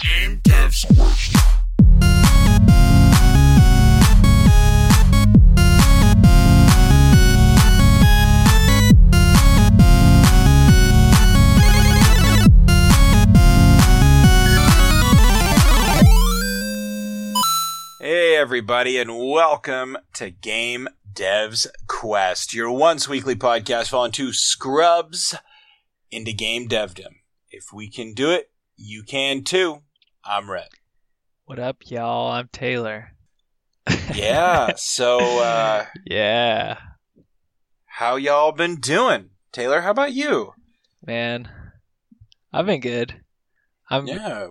Game Devs Quest. Hey, everybody, and welcome to Game Devs Quest, your once weekly podcast following two scrubs into game devdom. If we can do it, you can too. I'm Rhett. What up, y'all? I'm Taylor. Yeah, so uh, Yeah, how y'all been doing? Taylor, how about you? man. I've been good. I'm Yeah,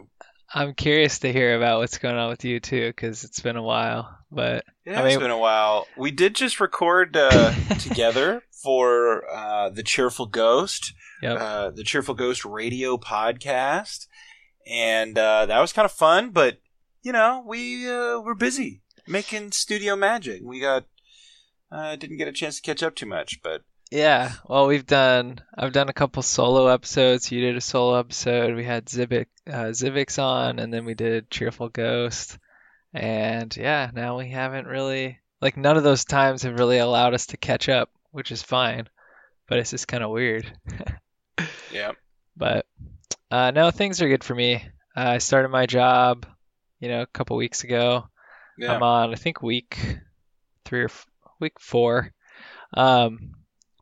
I'm curious to hear about what's going on with you too, because it's been a while. But yeah I it's mean- been a while. We did just record uh, together for uh, the Cheerful Ghost. yep, uh, the Cheerful Ghost Radio podcast, and uh, that was kind of fun. But you know, we uh, were busy making studio magic. We got uh, didn't get a chance to catch up too much, but yeah. Well, we've done. I've done a couple solo episodes. You did a solo episode. We had Zivik uh, Zivix on, and then we did Cheerful Ghost. And yeah, now we haven't really like none of those times have really allowed us to catch up, which is fine. But it's just kind of weird. yeah, But uh, no, things are good for me. Uh, I started my job, you know, a couple weeks ago. yeah, I'm on, I think, week three or f- week four. Um,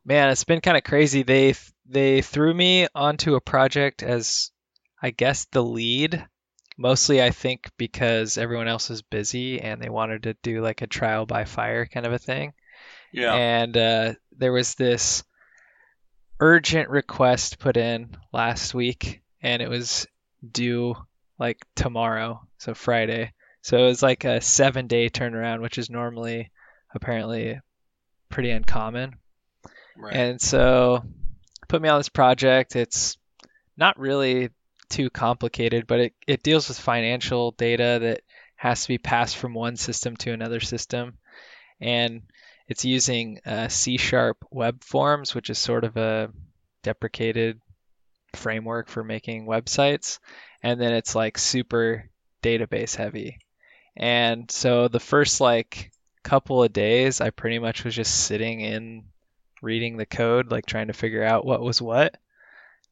man, it's been kind of crazy. They they threw me onto a project as, I guess, the lead. Mostly, I think because everyone else was busy and they wanted to do like a trial by fire kind of a thing yeah. and uh, there was this urgent request put in last week and it was due like tomorrow so friday. So it was like a seven day turnaround which is normally apparently pretty uncommon. Right. and so put me on this project. It's not really too complicated but it, it deals with financial data that has to be passed from one system to another system. And it's using uh, C sharp web forms, which is sort of a deprecated framework for making websites. And then it's like super database heavy. And so the first like couple of days, I pretty much was just sitting in reading the code, like trying to figure out what was what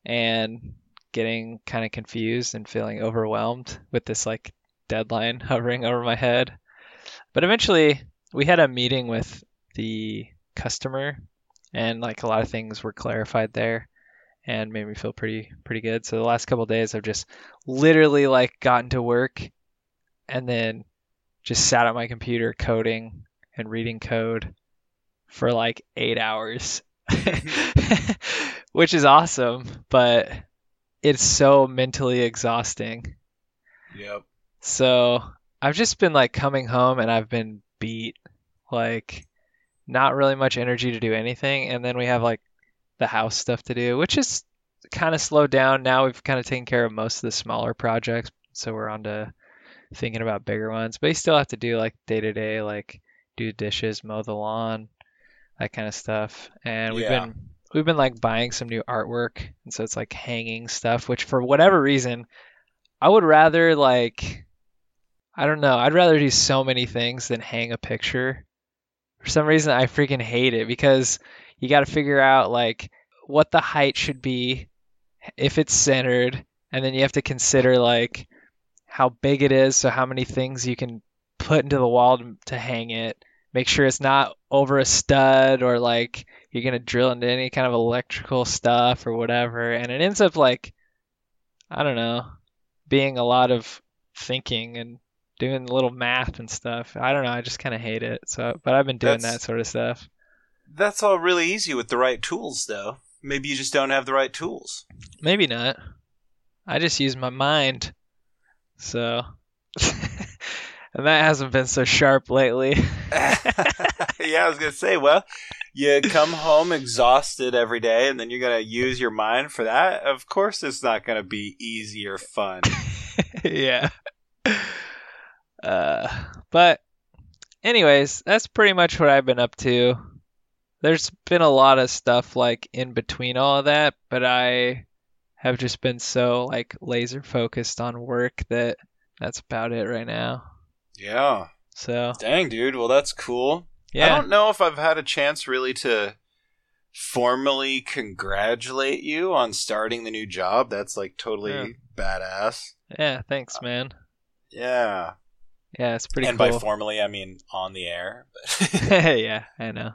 and getting kind of confused and feeling overwhelmed with this like deadline hovering over my head. But eventually, we had a meeting with the customer and like a lot of things were clarified there and made me feel pretty pretty good. So the last couple of days I've just literally like gotten to work and then just sat at my computer coding and reading code for like 8 hours. Which is awesome, but it's so mentally exhausting. yep. So I've just been like coming home and I've been beat, like not really much energy to do anything. And then we have like the house stuff to do, which is kind of slowed down. Now we've kind of taken care of most of the smaller projects. So we're on to thinking about bigger ones. But you still have to do like day to day, like do dishes, mow the lawn, that kind of stuff. And we've Yeah. been we've been like buying some new artwork. And so it's like hanging stuff, which for whatever reason, I would rather like I don't know. I'd rather do so many things than hang a picture. For some reason, I freaking hate it because you got to figure out like what the height should be, if it's centered, and then you have to consider like how big it is, so how many things you can put into the wall to, to hang it. Make sure it's not over a stud or like you're gonna drill into any kind of electrical stuff or whatever, and it ends up like I don't know, being a lot of thinking and doing a little math and stuff. I don't know. I just kind of hate it. So, but I've been doing That's- that sort of stuff. That's all really easy with the right tools, though. Maybe you just don't have the right tools. Maybe not. I just use my mind. So, and that hasn't been so sharp lately. yeah, I was gonna say, well, you come home exhausted every day, and then you're gonna use your mind for that. Of course, it's not gonna be easy or fun. yeah. Uh, but anyways, that's pretty much what I've been up to. There's been a lot of stuff like in between all of that, but I have just been so like laser focused on work that that's about it right now. Yeah. So Dang, dude. Well, that's cool. Yeah. I don't know if I've had a chance really to formally congratulate you on starting the new job. That's like totally Yeah. badass. yeah. Thanks, uh, man. Yeah. Yeah, it's pretty and cool. by formally, I mean on the air. Yeah, I know.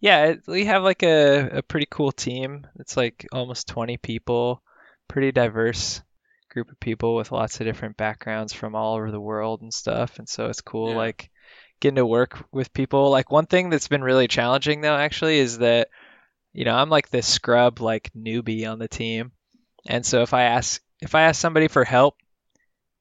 Yeah, we have like a, a pretty cool team. It's like almost 20 people, pretty diverse group of people with lots of different backgrounds from all over the world and stuff. And so it's cool Yeah. like getting to work with people. Like one thing that's been really challenging though actually is that you know, I'm like the scrub like newbie on the team. And so if I ask if I ask somebody for help,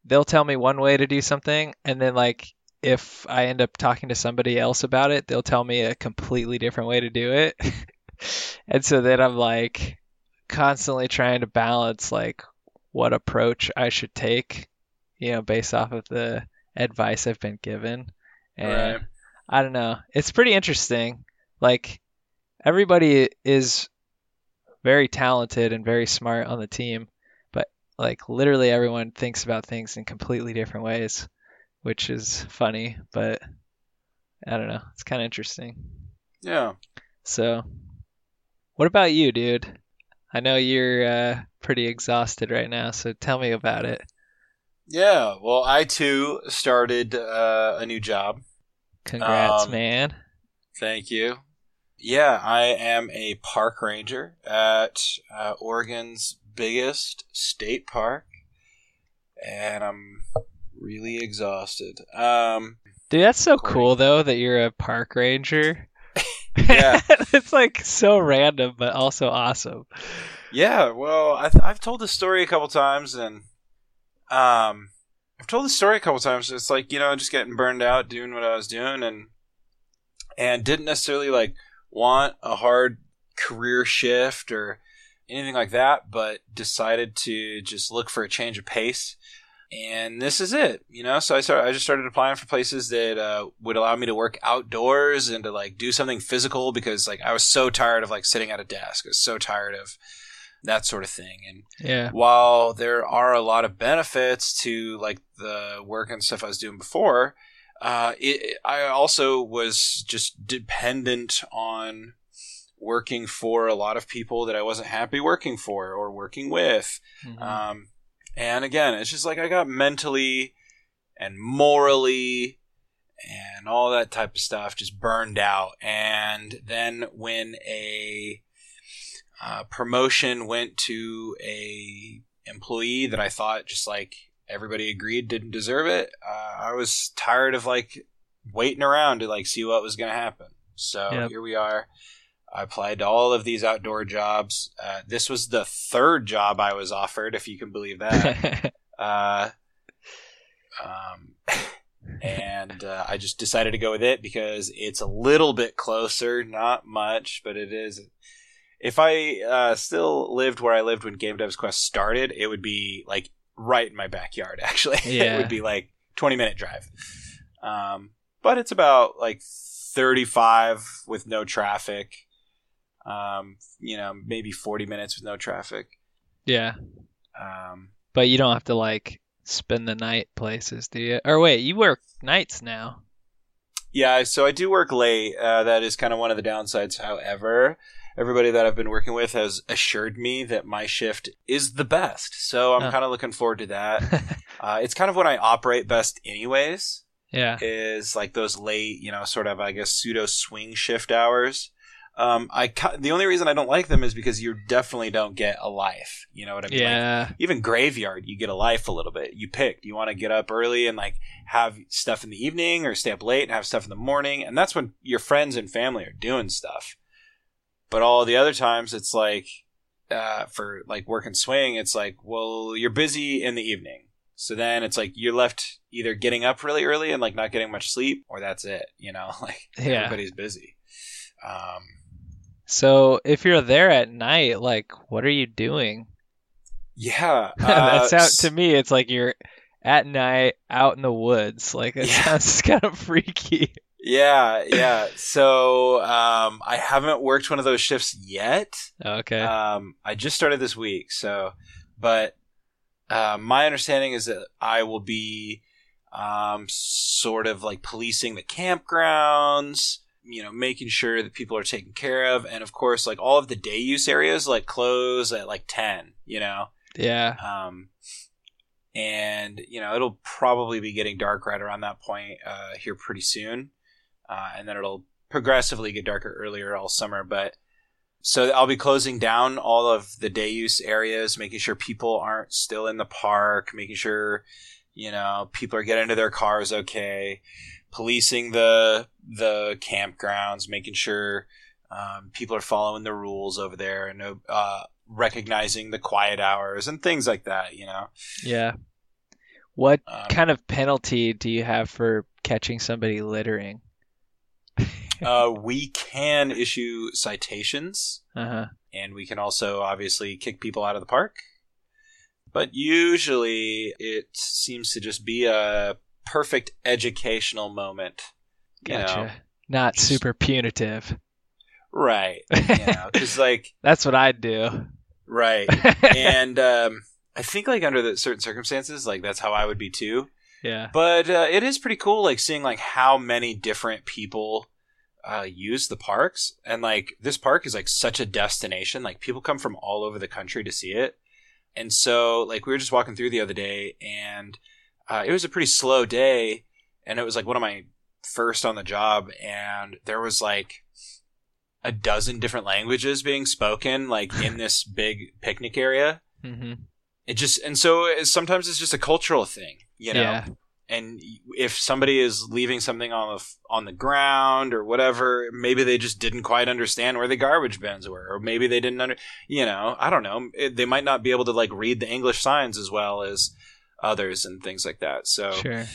they'll tell me one way to do something and then like if I end up talking to somebody else about it, they'll tell me a completely different way to do it. and so then I'm like constantly trying to balance like what approach I should take, you know, based off of the advice I've been given. And Right. I don't know. It's pretty interesting. Like everybody is very talented and very smart on the team, but like literally everyone thinks about things in completely different ways, which is funny, but I don't know. It's kind of interesting. yeah. So, what about you, dude? I know you're uh, pretty exhausted right now, so tell me about it. Yeah. Well, I too started uh, a new job. Congrats, Um, man. Thank you. Yeah, I am a park ranger at uh, Oregon's biggest state park, and I'm really exhausted. Um, Dude, that's so cool though that you're a park ranger. Yeah. it's like so random, but also awesome. yeah, well, I th- I've told this story a couple times, and um, I've told this story a couple times. It's like you know, just getting burned out doing what I was doing, and and didn't necessarily like want a hard career shift or anything like that, but decided to just look for a change of pace. And this is it, you know. So I started. I just started applying for places that uh, would allow me to work outdoors and to like do something physical because like I was so tired of like sitting at a desk. I was so tired of that sort of thing. And Yeah. while there are a lot of benefits to like the work and stuff I was doing before, uh, it, I also was just dependent on working for a lot of people that I wasn't happy working for or working with. Mhm. Um, and again, it's just like I got mentally and morally and all that type of stuff just burned out. And then when a uh, promotion went to a employee that I thought just like everybody agreed didn't deserve it, uh, I was tired of like waiting around to like see what was going to happen. So Yep. here we are. I applied to all of these outdoor jobs. Uh, this was the third job I was offered, if you can believe that. uh, um, and uh, I just decided to go with it because it's a little bit closer, not much, but it is. If I uh, still lived where I lived when Game Devs Quest started, it would be like right in my backyard. Actually, it would be like twenty minute drive. Um, but it's about like thirty five with no traffic. Um, you know, maybe forty minutes with no traffic. yeah. Um, But you don't have to like spend the night places, do you? Or wait, you work nights now. Yeah, so I do work late. Uh, that is kind of one of the downsides. However, everybody that I've been working with has assured me that my shift is the best. So I'm Huh. kind of looking forward to that. uh, it's kind of when I operate best, anyways. yeah. Is like those late, you know, sort of I guess pseudo swing shift hours. Um, I the only reason I don't like them is because you definitely don't get a life. You know what I mean? Like, Yeah. even graveyard you get a life a little bit you pick do you want to get up early and like have stuff in the evening or stay up late and have stuff in the morning and that's when your friends and family are doing stuff but all the other times it's like uh, for like work and swing it's like well you're busy in the evening so then it's like you're left either getting up really early and like not getting much sleep or that's it you know like Yeah. everybody's busy um, So if you're there at night, like what are you doing? yeah That's uh, out to me. It's like you're at night out in the woods. Like it Yeah. sounds kind of freaky. yeah, yeah. So um, I haven't worked one of those shifts yet. Okay. Um, I just started this week, so but uh, my understanding is that I will be um, sort of like policing the campgrounds, you know, making sure that people are taken care of, and of course, like all of the day use areas like close at like ten, you know. yeah. Um, and you know it'll probably be getting dark right around that point uh, here pretty soon, uh, and then it'll progressively get darker earlier all summer. But so I'll be closing down all of the day use areas, making sure people aren't still in the park, making sure you know people are getting to their cars okay, policing the the campgrounds, making sure um, people are following the rules over there, and uh, recognizing the quiet hours and things like that. You know. Yeah. What Um, kind of penalty do you have for catching somebody littering? uh, we can issue citations, Uh-huh. and we can also obviously kick people out of the park. But usually, it seems to just be a perfect educational moment. Gotcha. know, Not just- super punitive. right? You know, because like, That's what I'd do. right, and um, I think like under the certain circumstances, like that's how I would be too. yeah. But uh, it is pretty cool, like seeing like how many different people uh, use the parks, and like this park is like such a destination. Like people come from all over the country to see it, and so like we were just walking through the other day, and uh, it was a pretty slow day, and it was like one of my first on the job, and there was like a dozen different languages being spoken like in this big picnic area. Hmm it just and so it- sometimes it's just a cultural thing you know? Yeah. And if somebody is leaving something on the on the ground or whatever maybe they just didn't quite understand where the garbage bins were or maybe they didn't under you know i don't know it, they might not be able to like read the english signs as well as others and things like that so Sure.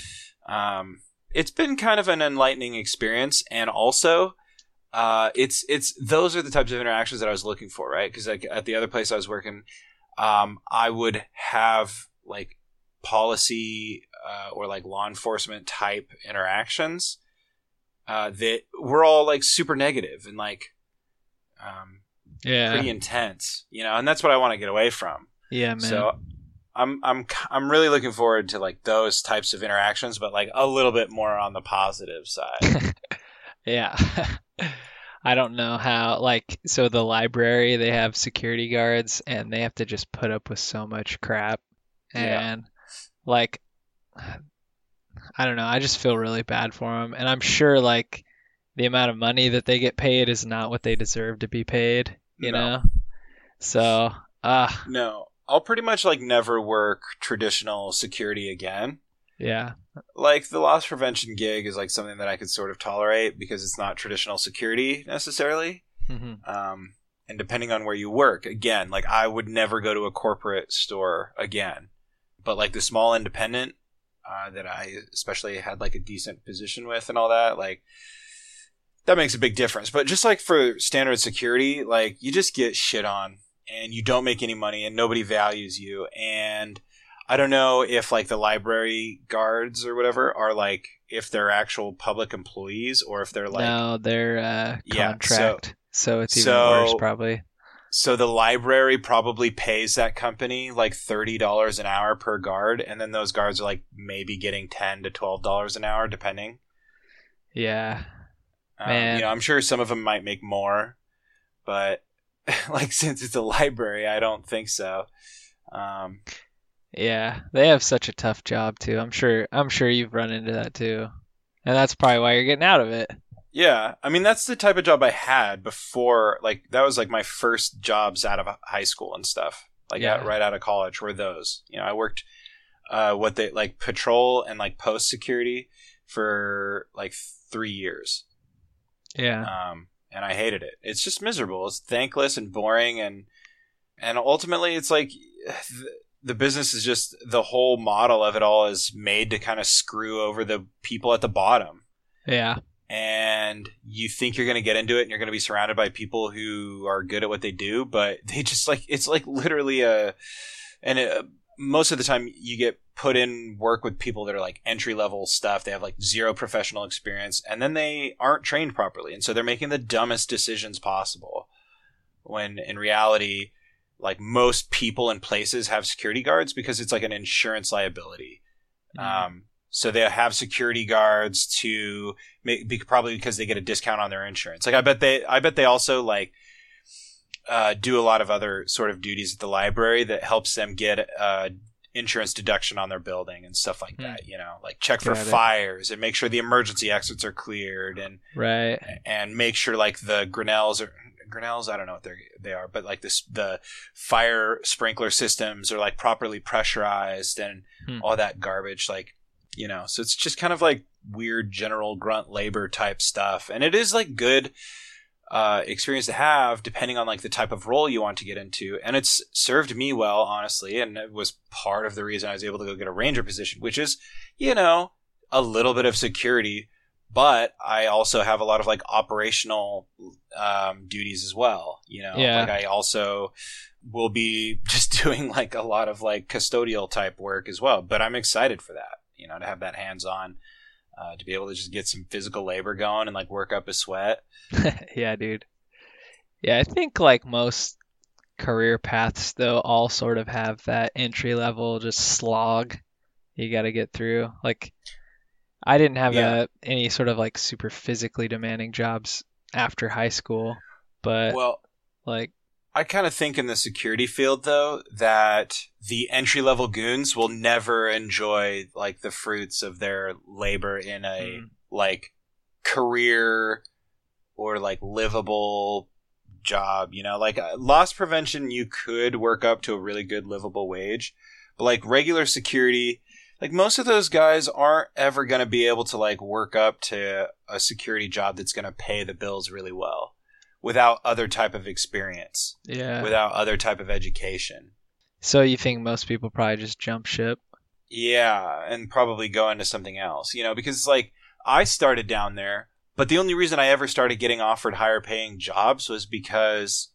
um, it's been kind of an enlightening experience, and also, uh, it's it's those are the types of interactions that I was looking for, right? Because like at the other place I was working, um, I would have like policy or like law enforcement type interactions uh, that were all like super negative and like um, Yeah. pretty intense, you know, and that's what I want to get away from. yeah, man. So I'm I'm I'm really looking forward to like those types of interactions, but like a little bit more on the positive side. Yeah. I don't know how like so the library they have security guards and they have to just put up with so much crap Yeah. and like I don't know, I just feel really bad for them and I'm sure like the amount of money that they get paid is not what they deserve to be paid, you No. know. So, uh no, I'll pretty much like never work traditional security again. yeah. Like the loss prevention gig is like something that I could sort of tolerate because it's not traditional security necessarily. hmm Um, and depending on where you work, again, like I would never go to a corporate store again, but like the small independent uh, that I especially had like a decent position with and all that, like that makes a big difference. But just like for standard security, like you just get shit on and you don't make any money and nobody values you. And I don't know if like the library guards or whatever are like if they're actual public employees or if they're like no, they're uh Yeah, so- contract. So, it's even so- worse probably. So the library probably pays that company like thirty dollars an hour per guard, and then those guards are like maybe getting ten to twelve dollars an hour, depending. Yeah. Um, Man. you know, I'm sure some of them might make more, but like since it's a library, I don't think so. Um, Yeah, they have such a tough job too. I'm sure I'm sure you've run into that too. And that's probably why you're getting out of it. Yeah, I mean that's the type of job I had before. Like that was like my first jobs out of high school and stuff. Like Yeah. out, right out of college were those. You know, I worked uh, what they like patrol and like post security for like three years. Yeah. um, and I hated it. It's just miserable. It's thankless and boring, and and ultimately, it's like the business is just the whole model of it all is made to kind of screw over the people at the bottom. Yeah. And you think you're going to get into it, and you're going to be surrounded by people who are good at what they do, but they just like it's like literally a and most of the time you get put in work with people that are like entry level stuff. They have like zero professional experience and then they aren't trained properly. And so they're making the dumbest decisions possible. When in reality, like most people and places have security guards because it's like an insurance liability. Mm. Um, so they have security guards to make, be, probably because they get a discount on their insurance. Like I bet they, I bet they also like, uh, do a lot of other sort of duties at the library that helps them get, uh, insurance deduction on their building and stuff like Hmm. that, you know, like check for Got it. fires and make sure the emergency exits are cleared and, right. and make sure like the Grinnells are Grinnells. I don't know what they they are, but like this the fire sprinkler systems are like properly pressurized and Hmm. all that garbage. Like you know, so it's just kind of like weird general grunt labor type stuff, and it is like good uh, experience to have depending on like the type of role you want to get into. And it's served me well honestly and it was part of the reason i was able to go get a ranger position which is you know a little bit of security but i also have a lot of like operational um, duties as well you know? Yeah. like i also will be just doing like a lot of like custodial type work as well but i'm excited for that you know to have that hands on uh, to be able to just get some physical labor going and like work up a sweat yeah, dude. Yeah, I think like most career paths though all sort of have that entry level just slog you got to get through. Like I didn't have Yeah. a, any sort of like super physically demanding jobs after high school, but well like I kind of think in the security field though that the entry level goons will never enjoy like the fruits of their labor in a Mm. like career or like livable job, you know, like uh, loss prevention you could work up to a really good livable wage, but like regular security like most of those guys aren't ever going to be able to like work up to a security job that's going to pay the bills really well without other type of experience yeah. without other type of education. So you think most people probably just jump ship? Yeah, and probably go into something else, you know, because it's like I started down there, but the only reason I ever started getting offered higher paying jobs was because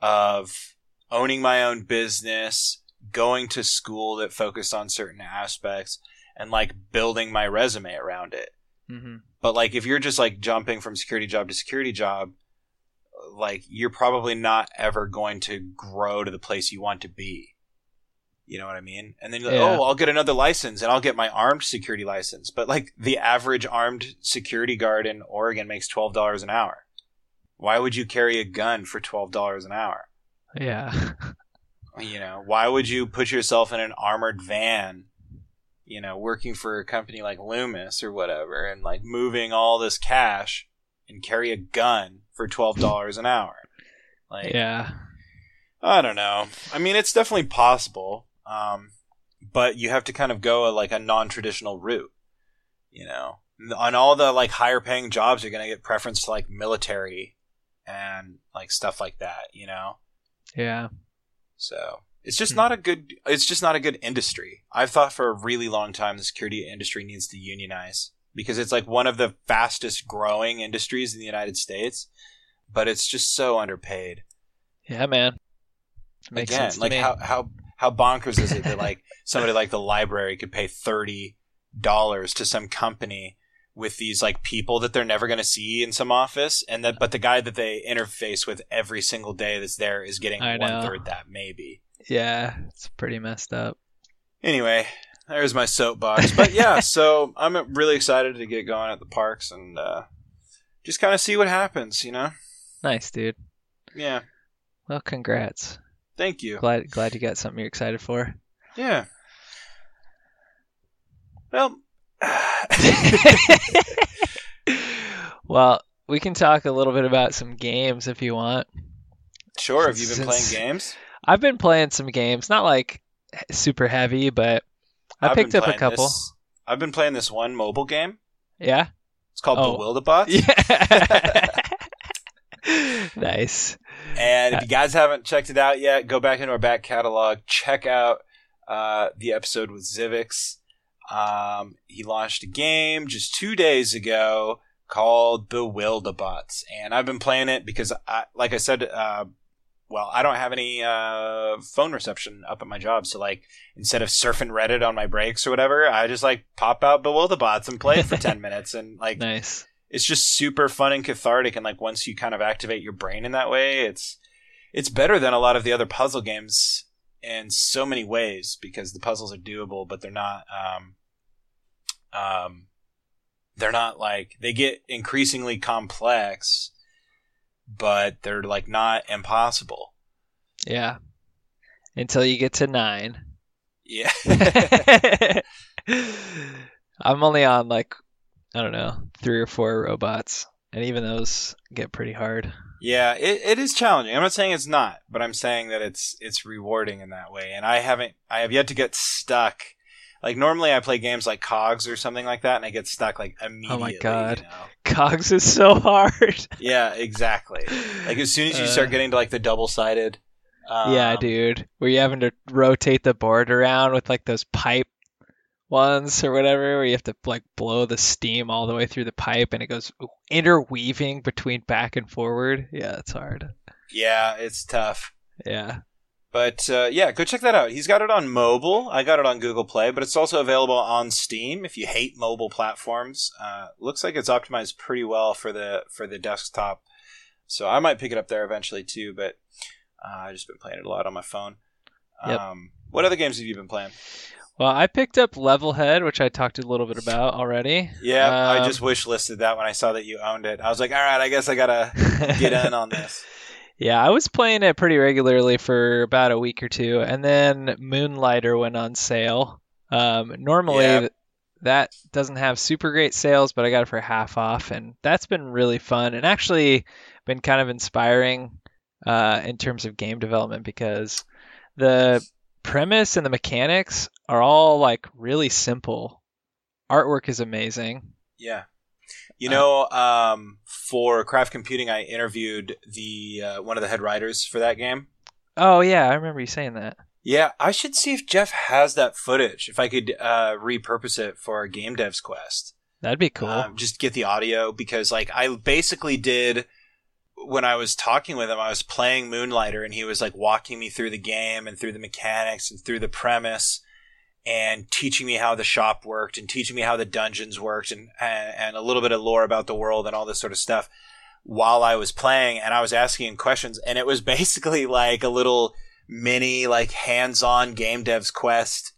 of owning my own business, going to school that focused on certain aspects, and like building my resume around it. hmm But like if you're just like jumping from security job to security job, like you're probably not ever going to grow to the place you want to be. You know what I mean? And then you're like, Yeah. oh, I'll get another license and I'll get my armed security license. But like the average armed security guard in Oregon makes twelve dollars an hour. Why would you carry a gun for twelve dollars an hour? Yeah. You know, why would you put yourself in an armored van, you know, working for a company like Loomis or whatever, and like moving all this cash and carry a gun for twelve dollars an hour? Like, yeah. I don't know. I mean, it's definitely possible, um, but you have to kind of go a, like a non-traditional route. You know, on all the like higher paying jobs, you're gonna get preference to like military and like stuff like that. You know. Yeah. So it's just Hmm. not a good. It's just not a good industry. I've thought for a really long time the security industry needs to unionize because it's like one of the fastest growing industries in the United States, but it's just so underpaid. Yeah, man. Makes Again, like me. how how how bonkers is it that like somebody like the library could pay thirty dollars to some company with these like people that they're never going to see in some office and that but the guy that they interface with every single day that's there is getting one third that maybe Yeah, it's pretty messed up. Anyway, there's my soapbox. But yeah, so I'm really excited to get going at the parks and uh, just kind of see what happens, you know? Nice, dude. Yeah. Well, congrats. Thank you. Glad glad you got something you're excited for. Yeah. Well, well, we can talk a little bit about some games if you want. sure. Have you been playing games? I've been playing some games, not like super heavy, but I I've picked up a couple. this- I've been playing this one mobile game. Yeah. It's called Oh. Bewilderbots. Yeah. nice. And if you guys haven't checked it out yet, go back into our back catalog. Check out uh, the episode with Zivix. Um, he launched a game just two days ago called Bewilderbots, and I've been playing it because, I, like I said uh, well, I don't have any uh, phone reception up at my job, so like instead of surfing Reddit on my breaks or whatever, I just like pop out Bewilderbots and play it for ten minutes, and like Nice. it's just super fun and cathartic. And like once you kind of activate your brain in that way, it's it's better than a lot of the other puzzle games in so many ways because the puzzles are doable, but they're not. Um, um, they're not like they get increasingly complex, but they're like not impossible. Yeah. Until you get to nine. Yeah. I'm only on like I don't know three or four robots, and even those get pretty hard. Yeah, it, it is challenging. I'm not saying it's not, but I'm saying that it's it's rewarding in that way. And I haven't I have yet to get stuck. Like normally I play games like Cogs or something like that and I get stuck like immediately. Oh my god. You know? Cogs is so hard. Yeah, exactly. Like as soon as you start Uh. getting to like the double sided um, yeah, dude. Where you having to rotate the board around with like those pipe ones or whatever, where you have to like blow the steam all the way through the pipe and it goes interweaving between back and forward. Yeah, it's hard. Yeah, it's tough. Yeah. But uh, yeah, go check that out. He's got it on mobile. I got it on Google Play, but it's also available on Steam. If you hate mobile platforms, uh, looks like it's optimized pretty well for the for the desktop. So I might pick it up there eventually too. But uh, I've just been playing it a lot on my phone. Yep. Um, what other games have you been playing? Well, I picked up Levelhead, which I talked a little bit about already. Yeah, I Um, just wish listed that when I saw that you owned it. I was like, all right, I guess I gotta get in on this. Yeah, I was playing it pretty regularly for about a week or two, and then Moonlighter went on sale. Um, normally, Yeah. that doesn't have super great sales, but I got it for half off, and that's been really fun and actually been kind of inspiring uh, in terms of game development because the premise and the mechanics are all like really simple. Artwork is amazing. Yeah. You know, um, for Craft Computing, I interviewed the uh, one of the head writers for that game. Oh yeah, I remember you saying that. Yeah, I should see if Jeff has that footage. If I could uh, repurpose it for a Game Devs Quest, That'd be cool. um, just get the audio because, like, I basically did when I was talking with him. I was playing Moonlighter, and he was like walking me through the game and through the mechanics and through the premise, and teaching me how the shop worked and teaching me how the dungeons worked and and, and a little bit of lore about the world and all this sort of stuff while I was playing. And I was asking questions, and it was basically like a little mini like hands-on game devs quest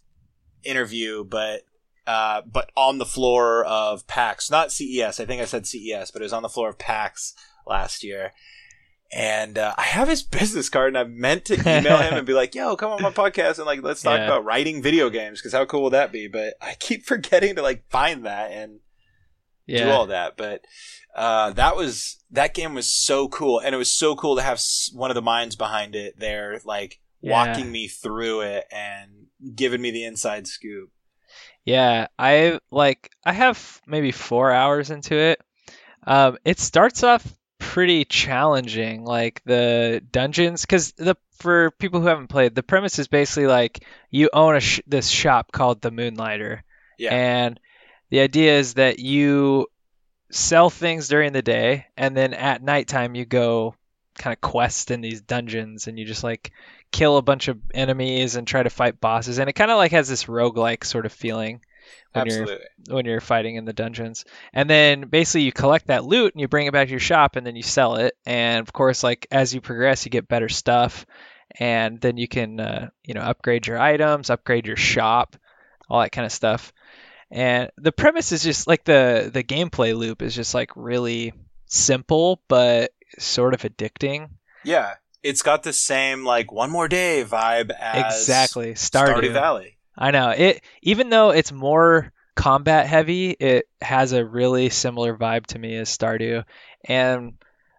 interview but uh but on the floor of PAX not CES I think I said CES but it was on the floor of PAX last year and uh, I have his business card and I meant to email him and be like yo come on my podcast and like let's talk Yeah. about writing video games because how cool would that be but I keep forgetting to like find that and do all that. But uh, that was that game was so cool, and it was so cool to have one of the minds behind it there, like Yeah. walking me through it and giving me the inside scoop. Yeah, I like I have maybe four hours into it. Um, it starts off pretty challenging, like the dungeons, because the for people who haven't played, the premise is basically like you own a sh- this shop called the Moonlighter, Yeah. and the idea is that you sell things during the day, and then at nighttime you go kind of quest in these dungeons, and you just like kill a bunch of enemies and try to fight bosses, and it kind of like has this roguelike sort of feeling when you're when you're fighting in the dungeons. And then basically you collect that loot and you bring it back to your shop and then you sell it. And of course, like as you progress, you get better stuff, and then you can uh, you know upgrade your items, upgrade your shop, all that kind of stuff. And the premise is just like the the gameplay loop is just like really simple but sort of addicting. Yeah. It's got the same like one more day vibe as exactly, Stardew, Stardew. Valley. I know it. Even though it's more combat heavy, it has a really similar vibe to me as Stardew, and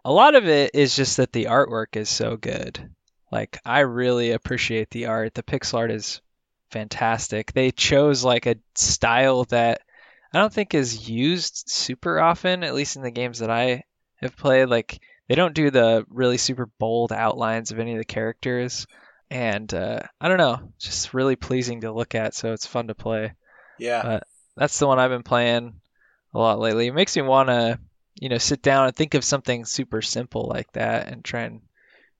a lot of it is just that the artwork is so good. Like I really appreciate the art. The pixel art is fantastic. They chose like a style that I don't think is used super often, at least in the games that I have played. Like they don't do the really super bold outlines of any of the characters and uh, I don't know, just really pleasing to look at. So it's fun to play. Yeah. Uh, That's the one I've been playing a lot lately. It makes me want to, you know, sit down and think of something super simple like that and try and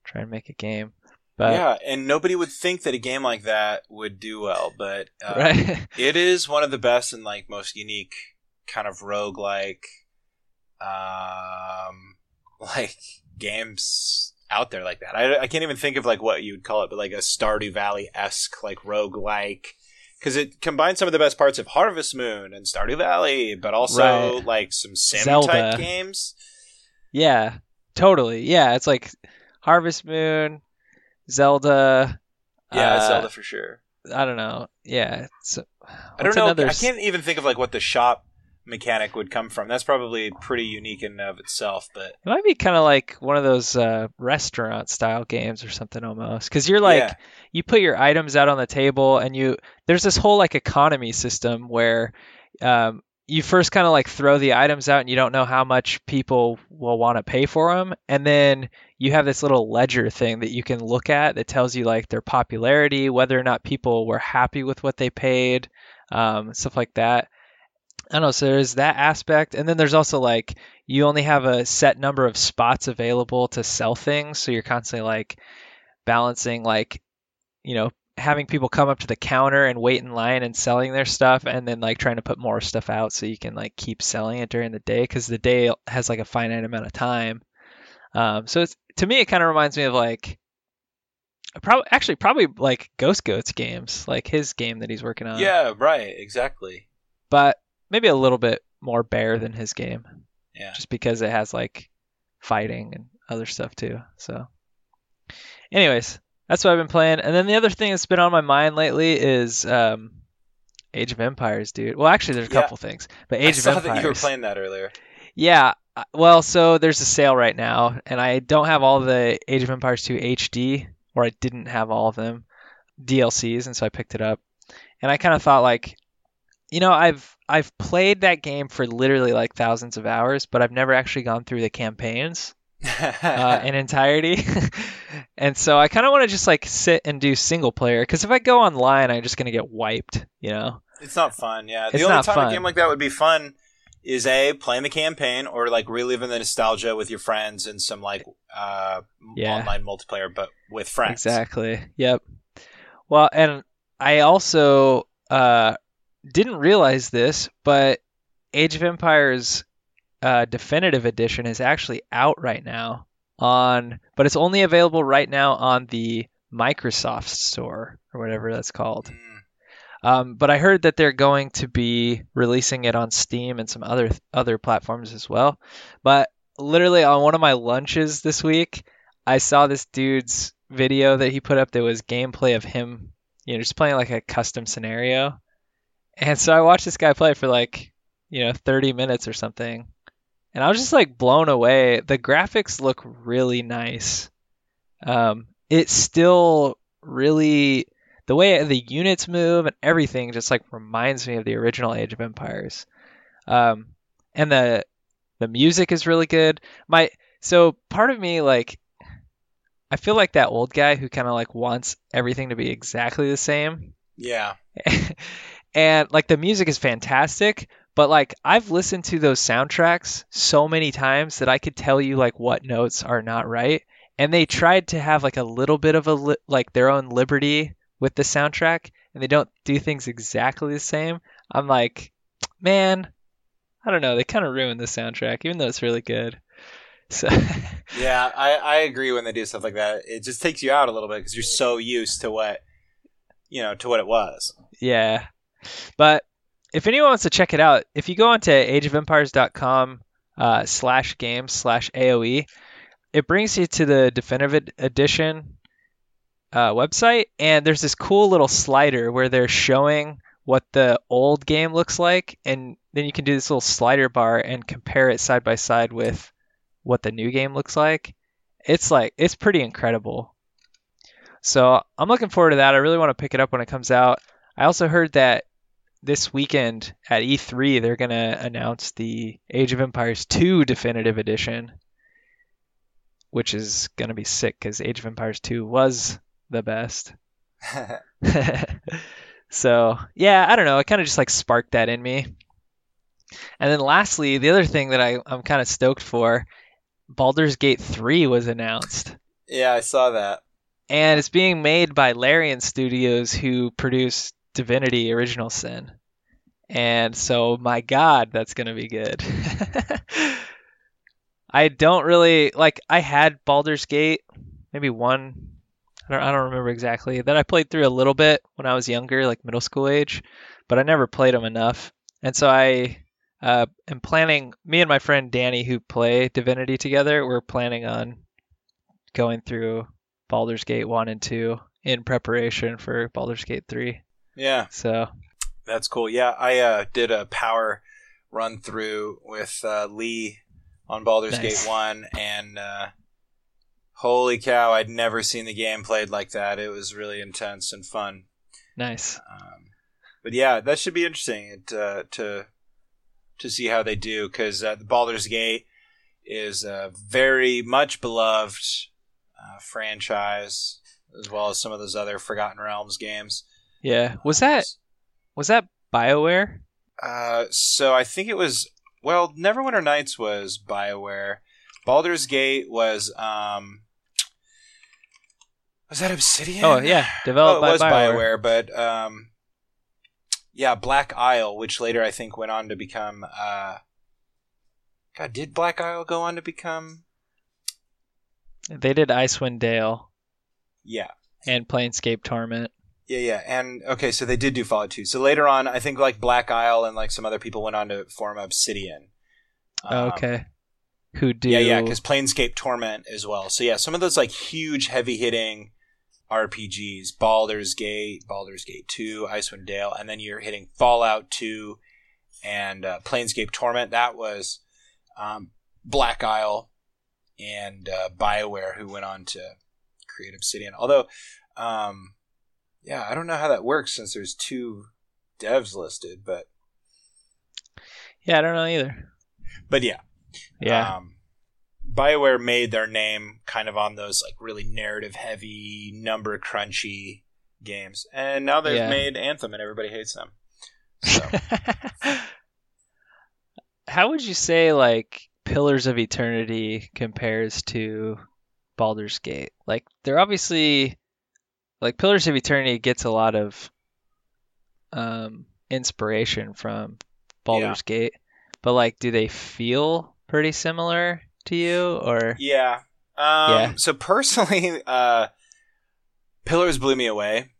try and make a game. But yeah, and nobody would think that a game like that would do well, but uh, right, it is one of the best and like most unique kind of rogue like um like games out there like that. I, I can't even think of like what you'd call it, but like a Stardew Valley esque like rogue like because it combines some of the best parts of Harvest Moon and Stardew Valley, but also Right. like some sim type games. yeah, totally. Yeah, it's like Harvest Moon, Zelda. Yeah, uh, Zelda for sure. I don't know. Yeah, it's, I don't know. I can't even think of like what the shop mechanic would come from. That's probably pretty unique in and of itself, but It might be kind of like one of those uh, restaurant style games or something almost. Because you're like, Yeah. you put your items out on the table and you, there's this whole like economy system where um, you first kind of like throw the items out and you don't know how much people will want to pay for them. And then you have this little ledger thing that you can look at that tells you like their popularity, whether or not people were happy with what they paid, um, stuff like that. I don't know. So there's that aspect, and then there's also like you only have a set number of spots available to sell things, so you're constantly like balancing like you know having people come up to the counter and wait in line and selling their stuff, and then like trying to put more stuff out so you can like keep selling it during the day because the day has like a finite amount of time. Um, so it's to me it kind of reminds me of like. Probably, actually, probably like Ghost Goats games, like his game that he's working on yeah, right, exactly. but maybe a little bit more bare than his game, Yeah. just because it has like fighting and other stuff too. So, anyways, that's what I've been playing. And then the other thing that's been on my mind lately is um, Age of Empires, dude. Well, actually, there's a Yeah. couple things, but I Age of saw Empires. that you were playing that earlier. Yeah. uh, Well, so there's a sale right now, and I don't have all the Age of Empires 2 HD, or I didn't have all of them DLCs, and so I picked it up. And I kind of thought like, you know, I've I've played that game for literally like thousands of hours, but I've never actually gone through the campaigns uh, in entirety. and so I kind of want to just like sit and do single player, because if I go online, I'm just gonna get wiped, you know. It's not fun, yeah. The It's only time fun. a game like that would be fun is a playing the campaign or like reliving the nostalgia with your friends and some like uh Yeah. online multiplayer, but with friends. Exactly. Yep. Well, and I also uh, didn't realize this, but Age of Empires uh, Definitive Edition is actually out right now on, but it's only available right now on the Microsoft Store or whatever that's called. Mm. Um, but I heard that they're going to be releasing it on Steam and some other other platforms as well. But literally on one of my lunches this week, I saw this dude's video that he put up that was gameplay of him, you know, just playing like a custom scenario. And so I watched this guy play for like, you know, 30 minutes or something. And I was just like blown away. The graphics look really nice. Um, it's still really the way the units move and everything just like reminds me of the original Age of Empires. Um, and the the music is really good. My so part of me like I feel like that old guy who kind of like wants everything to be exactly the same. Yeah. and like the music is fantastic, but like I've listened to those soundtracks so many times that I could tell you like what notes are not right. And they tried to have like a little bit of a li- like their own liberty with the soundtrack, and they don't do things exactly the same. I'm like, man, I don't know. They kind of ruined the soundtrack, even though it's really good. So Yeah, I, I agree when they do stuff like that. It just takes you out a little bit because you're so used to what you know, to what it was. Yeah. But if anyone wants to check it out, if you go onto ageofempires.com uh, slash games slash AOE, it brings you to the definitive edition uh, website, and there's this cool little slider where they're showing what the old game looks like, and then you can do this little slider bar and compare it side by side with what the new game looks like. It's like it's pretty incredible. So I'm looking forward to that. I really want to pick it up when it comes out. I also heard that this weekend at E3 they're gonna announce the Age of Empires 2 Definitive Edition, which is gonna be sick because Age of Empires 2 was the best. so yeah, I don't know. It kind of just like sparked that in me. And then lastly, the other thing that I, I'm kind of stoked for, Baldur's Gate 3 was announced. Yeah, I saw that. and it's being made by Larian Studios, who produced Divinity: Original Sin. And so, my God, that's gonna be good. I don't really like. I had Baldur's Gate, maybe one. I don't, I don't remember exactly. That I played through a little bit when I was younger, like middle school age, but I never played them enough. And so I uh, am planning. Me and my friend Danny, who play Divinity together, we're planning on going through Baldur's Gate 1 and 2 in preparation for Baldur's Gate 3. Yeah, So, that's cool. Yeah, I uh, did a power run through with uh, Lee on Baldur's Nice. Gate 1, and uh, holy cow, I'd never seen the game played like that. It was really intense and fun. nice. Um, but yeah, that should be interesting to to to see how they do because uh, the Baldur's Gate is a very much beloved uh, franchise, as well as some of those other Forgotten Realms games. Yeah. Was that was that BioWare? Uh, so I think it was well, Neverwinter Nights was Bioware. Baldur's Gate was um. Was that Obsidian? Oh, yeah, developed oh, it was by BioWare. BioWare, but um, yeah, Black Isle, which later I think went on to become. Uh, God, did Black Isle go on to become? They did Icewind Dale Yeah, and Planescape Torment. Yeah, yeah, and okay, so they did do Fallout 2. So later on, I think like Black Isle and like some other people went on to form Obsidian. Um, okay. Who do Yeah, yeah, because Planescape Torment as well. So yeah, some of those like huge, heavy hitting RPGs, Baldur's Gate, Baldur's Gate Two, Icewind Dale, and then you're hitting Fallout Two and uh, Planescape Torment. That was um, Black Isle and uh, Bioware who went on to create Obsidian. Although, um, yeah, I don't know how that works since there's two devs listed, but Yeah, I don't know either. but yeah, Yeah. Um, BioWare made their name kind of on those like really narrative heavy, number crunchy games. And now they've Yeah. made Anthem and everybody hates them. So How would you say like Pillars of Eternity compares to Baldur's Gate? Like they're obviously like Pillars of Eternity gets a lot of um inspiration from Baldur's Gate, but like do they feel pretty similar to you or yeah. Um, Yeah. So personally, uh, Pillars blew me away.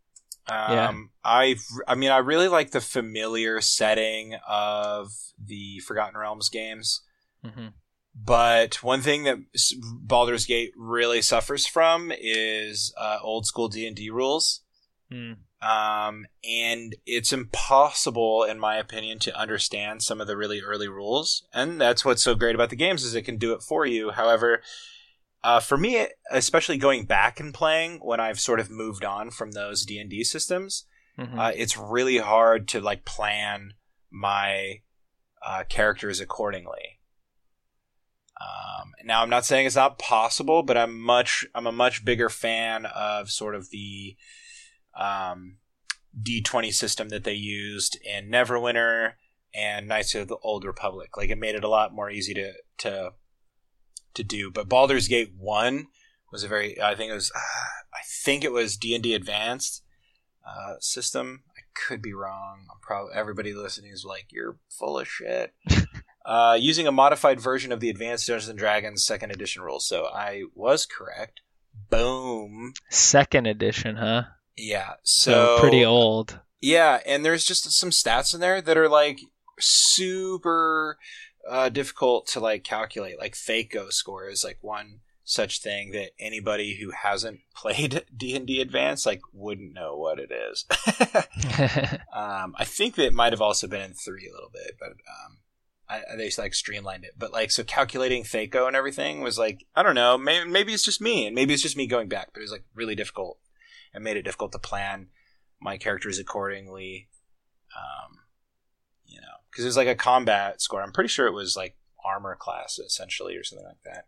Um, Yeah. I I mean I really like the familiar setting of the Forgotten Realms games. Mhm. But one thing that Baldur's Gate really suffers from is uh, old school D and D rules. Hmm. um, and it's impossible, in my opinion, to understand some of the really early rules. And that's what's so great about the games is it can do it for you. However, uh, for me, especially going back and playing when I've sort of moved on from those D and D systems, Mhm. uh, it's really hard to like plan my uh, characters accordingly. Um, now, I'm not saying it's not possible, but I'm much I'm a much bigger fan of sort of the um, D20 system that they used in Neverwinter and Knights of the Old Republic. Like it made it a lot more easy to to to do. But Baldur's Gate One was a very I think it was I think it was D and D Advanced uh, system. I could be wrong. I'm probably everybody listening is like you're full of shit. uh, using a modified version of the Advanced Dungeons and Dragons Second Edition rules, so I was correct. Boom. Second edition, huh? Yeah. So, So, pretty old. Yeah, and there's just some stats in there that are like super uh, difficult to like calculate. Like THAC0 score is like one such thing that anybody who hasn't played D and D Advanced like wouldn't know what it is. um, I think that it might have also been in three a little bit, but um, I, they like streamlined it. But like so, calculating THAC0 and everything was like I don't know. Maybe maybe it's just me, and maybe it's just me going back, but it was like really difficult and made it difficult to plan my characters accordingly. Um, you know, because it was like a combat score. I'm pretty sure it was like armor class essentially or something like that.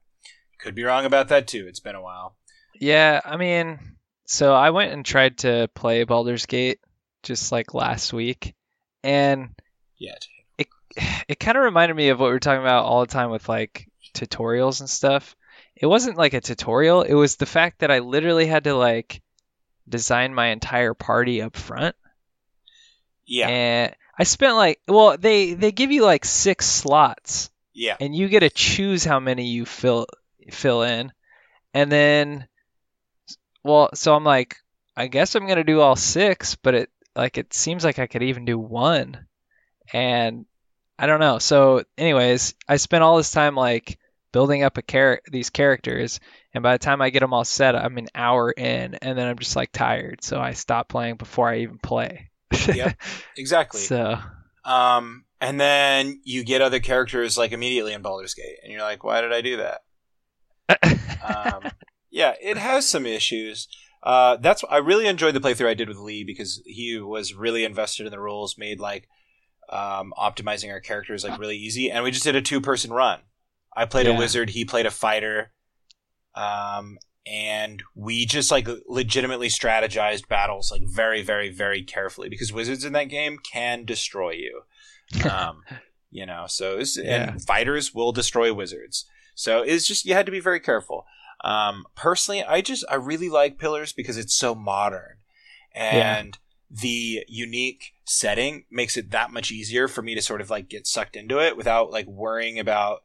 Could be wrong about that too. It's been a while. Yeah, I mean, so I went and tried to play Baldur's Gate just like last week, and Yeah. It kind of reminded me of what we are talking about all the time with like tutorials and stuff. it wasn't like a tutorial. It was the fact that I literally had to like design my entire party up front. Yeah. And I spent like well, they they give you like six slots yeah. and you get to choose how many you fill fill in. And then well, so I'm like I guess I'm going to do all six, but it like it seems like I could even do one. And I don't know. So anyways, I spent all this time like building up a char- these characters and by the time I get them all set, I'm an hour in and then I'm just like tired, so I stop playing before I even play. Yep. Exactly. so Um, and then you get other characters like immediately in Baldur's Gate, and you're like, why did I do that? Um, yeah, it has some issues. Uh, that's I really enjoyed the playthrough I did with Lee because he was really invested in the rules, made like um, optimizing our characters like really easy, and we just did a two person run. I played a wizard, he played a fighter, um, and we just like legitimately strategized battles like very, very, very carefully because wizards in that game can destroy you. Um, you know, so it's, Yeah. and fighters will destroy wizards. So it's just you had to be very careful. Um, personally, I just I really like Pillars because it's so modern, and the unique setting makes it that much easier for me to sort of like get sucked into it without like worrying about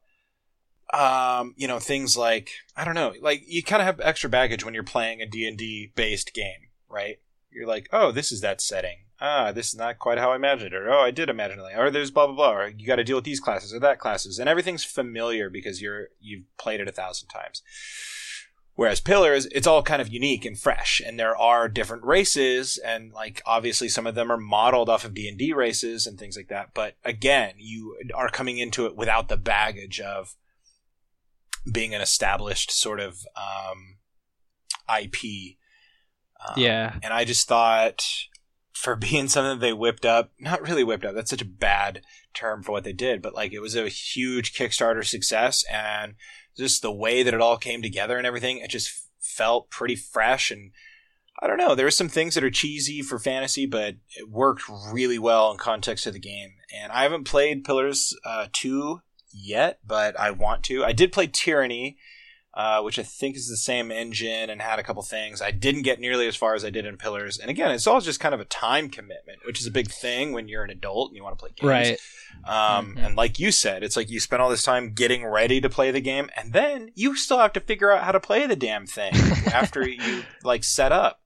um you know things like i don't know like you kind of have extra baggage when you're playing a d&d based game right? You're like oh this is that setting. Ah this is not quite how i imagined it. Or oh i did imagine it like, or there's blah blah blah or you got to deal with these classes or that classes. And everything's familiar because you're you've played it a thousand times Whereas Pillars, it's all kind of unique and fresh, and there are different races, and like obviously some of them are modeled off of D and D races and things like that. But again, you are coming into it without the baggage of being an established sort of um, IP. Um, yeah. and I just thought for being something that they whipped up, not really whipped up, that's such a bad term for what they did, but like it was a huge Kickstarter success and just the way that it all came together and everything, it just felt pretty fresh and I don't know, there are some things that are cheesy for fantasy, but it worked really well in context of the game. And I haven't played Pillars uh, 2 yet, but I want to. I did play Tyranny, uh, which I think is the same engine and had a couple things. I didn't get nearly as far as I did in Pillars. And again, it's all just kind of a time commitment, which is a big thing when you're an adult and you want to play games. Right. Um, Mhm. And like you said, it's like you spend all this time getting ready to play the game, and then you still have to figure out how to play the damn thing after you like set up.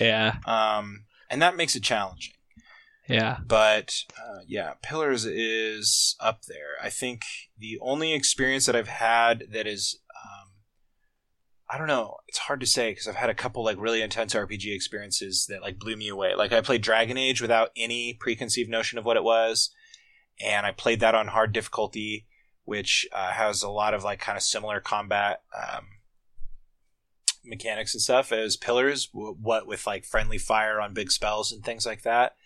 Yeah. Um, and that makes it challenging. Yeah. But uh, yeah, Pillars is up there. I think the only experience that I've had that is, I don't know, it's hard to say because I've had a couple like really intense RPG experiences that like blew me away. Like I played Dragon Age without any preconceived notion of what it was, and I played that on hard difficulty, which uh, has a lot of like kind of similar combat. Um, mechanics and stuff as pillars w- what with like friendly fire on big spells and things like that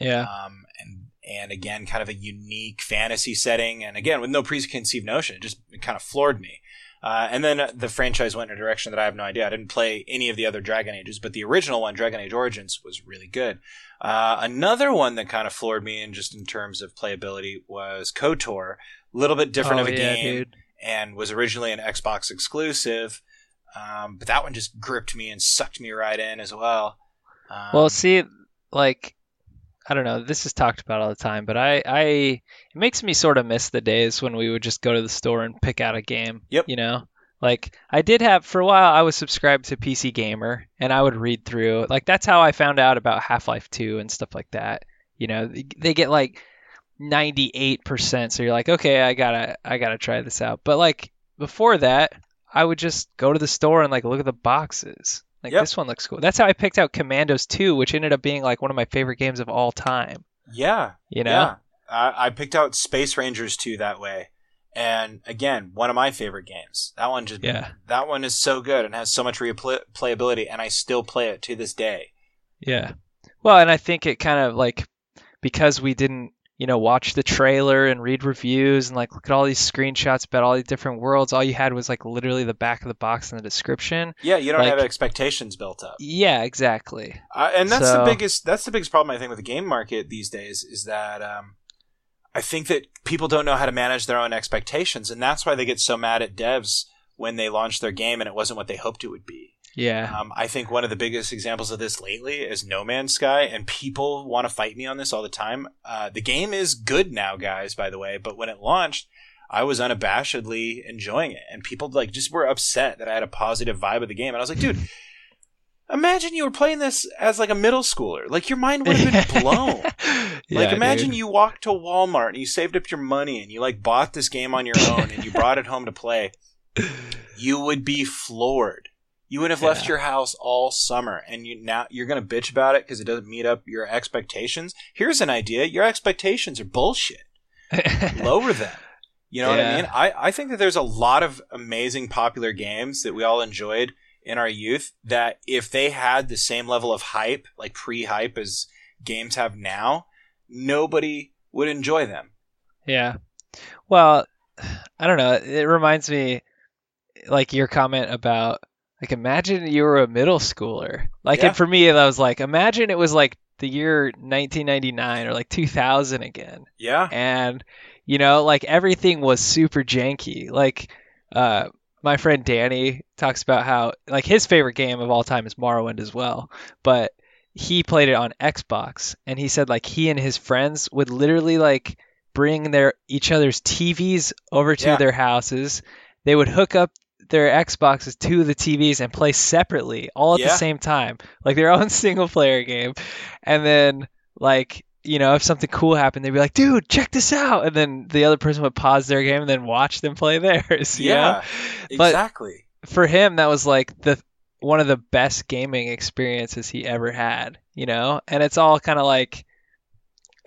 Yeah. um, and and again, kind of a unique fantasy setting, and again with no preconceived notion, it just it kind of floored me. Uh, and then the franchise went in a direction that I have no idea. I didn't play any of the other Dragon Ages, but the original one, Dragon Age Origins, was really good. Uh, another one that kind of floored me, in just in terms of playability, was KOTOR. A little bit different oh, of a yeah, game, dude. and was originally an Xbox exclusive. Um, but that one just gripped me and sucked me right in as well. Um, Well, see, like, I don't know. This is talked about all the time, but I, I, it makes me sort of miss the days when we would just go to the store and pick out a game. Yep. You know, like I did have for a while. I was subscribed to PC Gamer, and I would read through. Like that's how I found out about Half Life Two and stuff like that. You know, they- get like ninety eight percent, so you're like, okay, I gotta, I gotta try this out. But like before that, I would just go to the store and like look at the boxes. Like Yep. this one looks cool. That's how I picked out Commandos 2, which ended up being like one of my favorite games of all time. yeah, You know? Yeah, I, I picked out Space Rangers 2 that way, and again, one of my favorite games. That one just Yeah. that one is so good and has so much replayability, and I still play it to this day. Yeah. Well, and I think it kind of like because we didn't, you know, watch the trailer and read reviews and like look at all these screenshots about all these different worlds, all you had was like literally the back of the box and the description. Yeah, you don't Like- have expectations built up, Yeah, exactly. uh, and that's So- the biggest. That's the biggest problem I think with the game market these days is that um, I think that people don't know how to manage their own expectations, and that's why they get so mad at devs when they launch their game and it wasn't what they hoped it would be. Yeah. Um, I think one of the biggest examples of this lately is No Man's Sky, and people want to fight me on this all the time. Uh, the game is good now, guys, by the way, but when it launched, I was unabashedly enjoying it, and people like just were upset that I had a positive vibe of the game, and I was like, dude. Imagine you were playing this as like a middle schooler. Like your mind would have been blown. Yeah, like imagine dude. you walked to Walmart and you saved up your money and you like bought this game on your own and you brought it home to play. You would be floored. You would have left your house all summer and you now you're going to bitch about it because it doesn't meet up your expectations. Here's an idea. Your expectations are bullshit. Lower them. You know what I mean? I, I think that there's a lot of amazing popular games that we all enjoyed in our youth that if they had the same level of hype, like pre-hype as games have now, nobody would enjoy them. Yeah. Well, I don't know. It reminds me, like your comment about, like, imagine you were a middle schooler. Like, Yeah. and for me, that was like, imagine it was like the year 1999 or like 2000 again. Yeah. And, you know, like everything was super janky. Like, uh, my friend Danny talks about how, like, his favorite game of all time is Morrowind as well. But he played it on Xbox and he said, like, he and his friends would literally, like, bring their each other's TVs over to Yeah. their houses. They would hook up their Xboxes to the TVs and play separately all at Yeah. the same time, like their own single player game. And then like, you know, if something cool happened, they'd be like, "Dude, check this out." And then the other person would pause their game and then watch them play theirs, you know? Yeah. But- Exactly. For him that was like the one of the best gaming experiences he ever had, you know? And it's all kind of like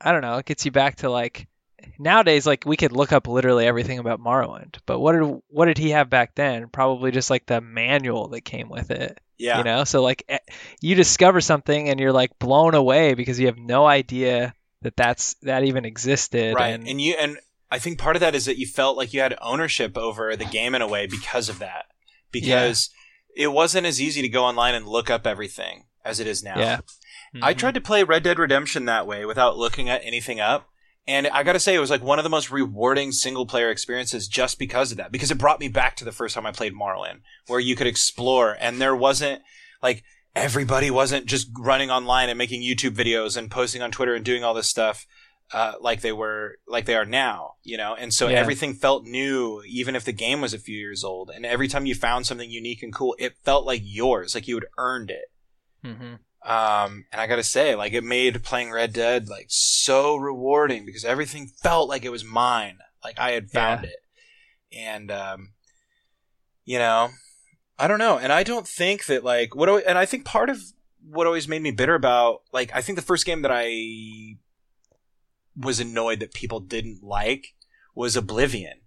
I don't know, it gets you back to like nowadays like we could look up literally everything about Morrowind, but what did what did he have back then? Probably just like the manual that came with it, yeah. you know? So like eh, you discover something and you're like blown away because you have no idea that that's that even existed right. and, And you and I think part of that is that you felt like you had ownership over the game in a way because of that. Because it wasn't as easy to go online and look up everything as it is now. yeah. I Mhm. tried to play Red Dead Redemption that way without looking at anything up. And I got to say, it was like one of the most rewarding single player experiences just because of that. Because it brought me back to the first time I played Morrowind, where you could explore and there wasn't like everybody wasn't just running online and making YouTube videos and posting on Twitter and doing all this stuff. Uh, like they were, like they are now, you know, and so Yeah. everything felt new, even if the game was a few years old. And every time you found something unique and cool, it felt like yours, like you had earned it. Mhm. Um, and I gotta say, like, it made playing Red Dead like so rewarding because everything felt like it was mine, like I had found it. And um, you know, I don't know, and I don't think that like what, and I think part of what always made me bitter about like I think the first game that I was annoyed that people didn't like was Oblivion.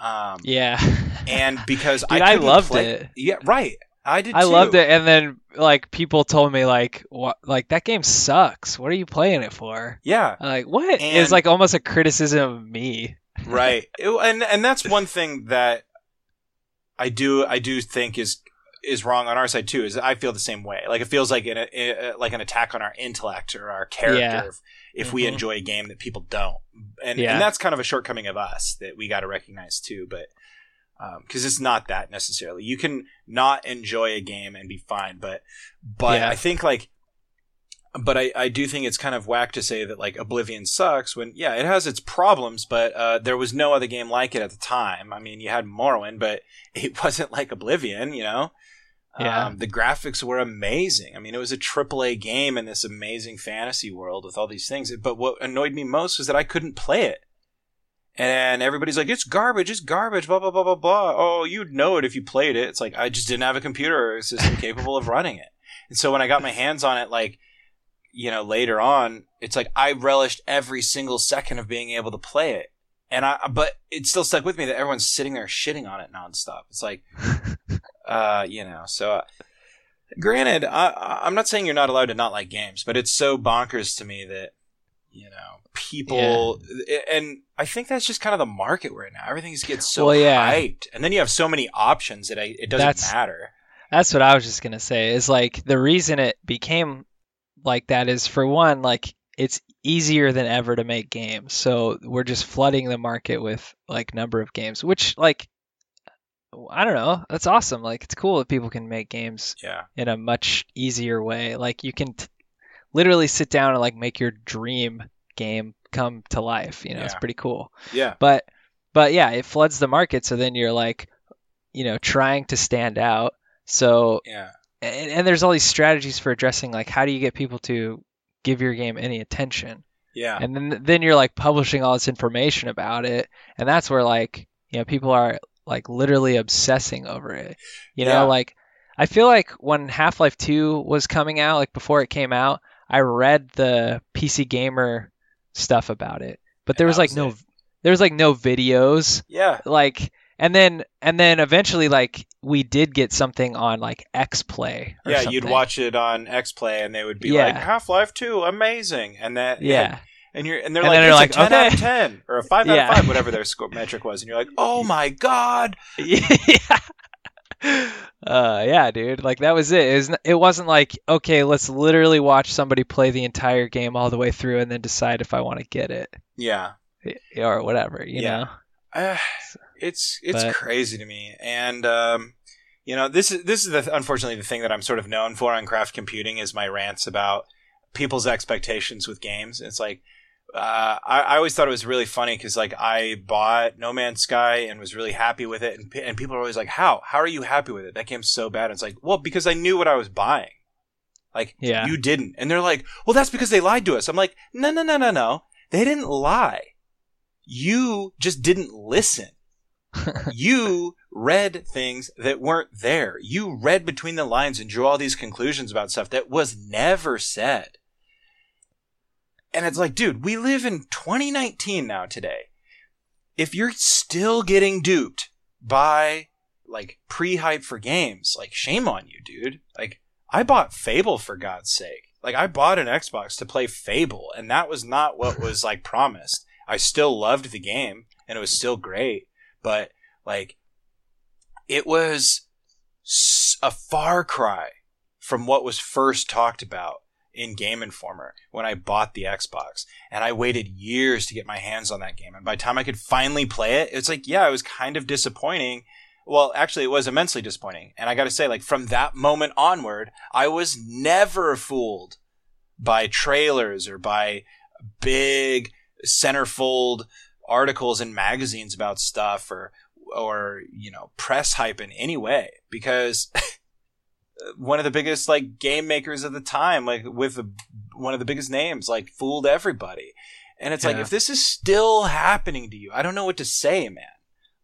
Um, Yeah. and because Dude, I couldn't loved play- it. Yeah, right. I did. I too. loved it, and then like people told me like what like that game sucks. What are you playing it for? Yeah, I'm like what? And- it's like almost a criticism of me. right and and that's one thing that i do i do think is is wrong on our side too is i feel the same way like it feels like an a, like an attack on our intellect or our character Yeah. if, if we Mhm. enjoy a game that people don't and Yeah. and that's kind of a shortcoming of us that we got to recognize too but because it's not that necessarily you can not enjoy a game and be fine but but Yeah. i think like but I, I do think it's kind of whack to say that like Oblivion sucks when yeah it has its problems but uh, there was no other game like it at the time. I mean you had Morrowind but it wasn't like Oblivion you know. Yeah. Um, the graphics were amazing. I mean it was a AAA game in this amazing fantasy world with all these things. But what annoyed me most was that I couldn't play it. And everybody's like, it's garbage, it's garbage, blah, blah, blah, blah, blah. Oh, you'd know it if you played it. It's like, I just didn't have a computer or a system capable of running it. And so when I got my hands on it, like, you know, later on, it's like I relished every single second of being able to play it. And I, but it still stuck with me that everyone's sitting there shitting on it nonstop. It's like, uh, you know, so uh, granted, I- I'm not saying you're not allowed to not like games, but it's so bonkers to me that, you know, people, and I think that's just kind of the market we're now. Everything gets so Well, yeah. hyped. And then you have so many options that I, it doesn't That's- matter. That's what I was just gonna say. Is like the reason it became like that is for one, like it's easier than ever to make games. So we're just flooding the market with like number of games, which like I don't know. That's awesome. Like it's cool that people can make games Yeah. in a much easier way. Like you can t- literally sit down and like make your dream game come to life. You know, it's pretty cool. Yeah. But but yeah, it floods the market. So then you're like, you know, trying to stand out. So Yeah. and, and there's all these strategies for addressing like how do you get people to give your game any attention Yeah. and then then you're like publishing all this information about it and that's where like you know people are like literally obsessing over it you know Yeah. like i feel like when half-life 2 was coming out like before it came out i read the pc gamer stuff about it but there And was like was no it. there was like no videos Yeah. like and then and then eventually like we did get something on like x play Yeah, you'd watch it on X Play, and they would be Yeah. like Half Life Two, amazing, and that yeah and you're and they're And like, they're a ten like, out of ten or a five out of five, whatever their score metric was, and you're like, oh my god, yeah. Uh, yeah, dude. Like that was it. It, was, it wasn't like okay, let's literally watch somebody play the entire game all the way through and then decide if I want to get it yeah, or whatever. You Yeah. know? Uh, it's it's But- crazy to me, and um, you know this is this is the unfortunately the thing that I'm sort of known for on craft computing is my rants about people's expectations with games. It's like uh, I, I always thought it was really funny because like I bought No Man's Sky and was really happy with it, and, and people are always like, "How? How are you happy with it? That game's so bad." And It's like, well, because I knew what I was buying. Like Yeah. you didn't, and they're like, "Well, that's because they lied to us." I'm like, "No, no, no, no, no. They didn't lie. You just didn't listen." you read things that weren't there. You read between the lines and drew all these conclusions about stuff that was never said. And it's like, dude, we live in 2019 now today. If you're still getting duped by like pre-hype for games, like shame on you, dude. Like I bought Fable for God's sake. Like I bought an Xbox to play Fable and that was not what was like promised. I still loved the game and it was still great, but like it was a far cry from what was first talked about in Game Informer when I bought the Xbox. And I waited years to get my hands on that game. And by the time I could finally play it, it's like, yeah, it was kind of disappointing. Well, actually, it was immensely disappointing. And I got to say, like, from that moment onward, I was never fooled by trailers or by big centerfold articles in magazines about stuff or or you know press hype in any way because one of the biggest like game makers of the time like with one of the biggest names like fooled everybody and it's like if this is still happening to you i don't know what to say man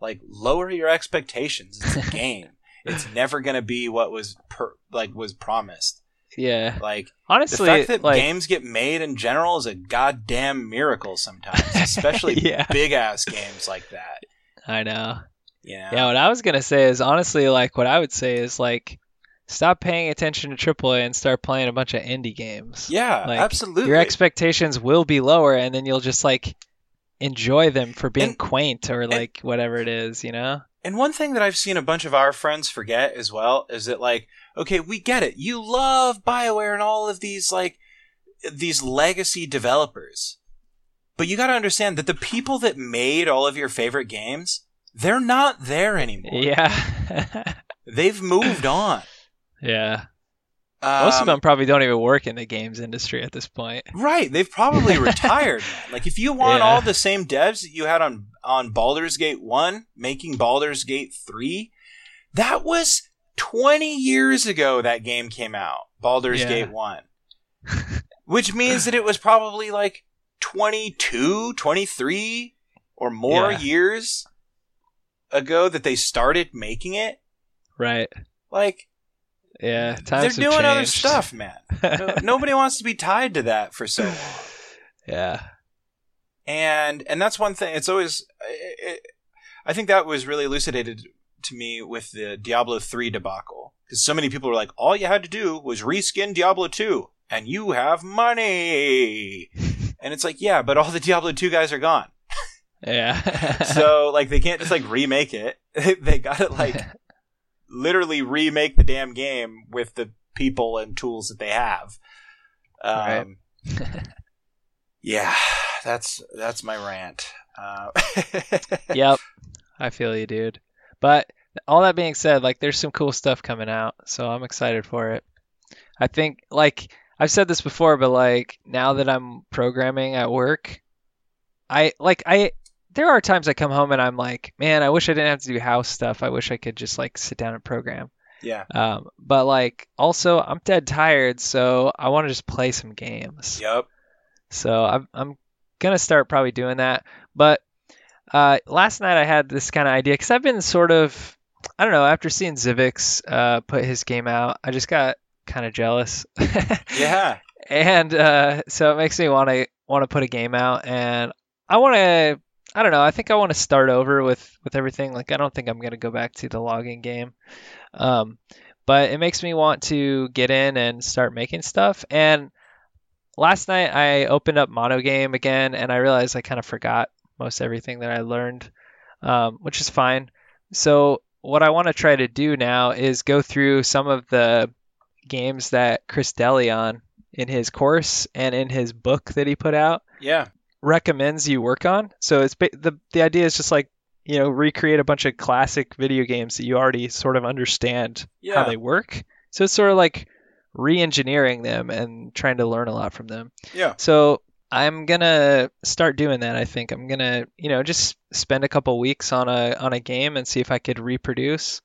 like lower your expectations it's a game it's never going to be what was per, like was promised yeah. like honestly, the fact that like games get made in general is a goddamn miracle sometimes especially Yeah. big ass games like that I know. Yeah. Yeah, what I was gonna say is honestly, like what I would say is like, stop paying attention to AAA and start playing a bunch of indie games. Yeah, Like, absolutely. Your expectations will be lower, and then you'll just like enjoy them for being And- quaint or like whatever it is, you know? and one thing that I've seen a bunch of our friends forget as well is that like, okay, we get it. You love BioWare and all of these like these legacy developers. But you got to understand that the people that made all of your favorite games, they're not there anymore. Yeah. They've moved on. Yeah. Most of Um, them probably don't even work in the games industry at this point. Right, they've probably retired. man. Like if you want Yeah. all the same devs that you had on on Baldur's Gate 1 making Baldur's Gate 3, that was 20 years ago that game came out. Baldur's Yeah. Gate 1. Which means that it was probably like 22, 23 or more Yeah. years ago that they started making it. Right. Like Yeah. they're doing other stuff, man. No- Nobody wants to be tied to that for so long. yeah. and and that's one thing it's always it, i think that was really elucidated to me with the diablo 3 debacle because so many people were like all you had to do was reskin diablo 2 and you have money and it's like yeah but all the diablo 2 guys are gone Yeah. so like they can't just like remake it they got it like literally remake the damn game with the people and tools that they have um, yeah that's that's my rant uh, yep. I feel you, dude. But all that being said, like there's some cool stuff coming out, so I'm excited for it. I think like I've said this before, but like now that I'm programming at work, I like I there are times I come home and I'm like, man, I wish I didn't have to do house stuff. I wish I could just like sit down and program. Yeah. Um, but like also I'm dead tired, so I want to just play some games. Yep. So I'm I'm gonna start probably doing that. But uh, last night I had this kind of idea because I've been sort of I don't know after seeing Zivix uh, put his game out, I just got kind of jealous. Yeah. and uh, so it makes me want to want to put a game out, and I want to. I don't know. I think I want to start over with with everything. Like I don't think I'm gonna go back to the logging game, um, but it makes me want to get in and start making stuff. And last night I opened up MonoGame again, and I realized I kind of forgot most everything that I learned, um, which is fine. So what I want to try to do now is go through some of the games that Chris DeLeon in his course and in his book that he put out Yeah. Recommends you work on. So it's the the idea is just like you know recreate a bunch of classic video games that you already sort of understand Yeah. how they work. So it's sort of like re-engineering them and trying to learn a lot from them. Yeah. So I'm gonna start doing that. I think I'm gonna you know just spend a couple weeks on a on a game and see if I could reproduce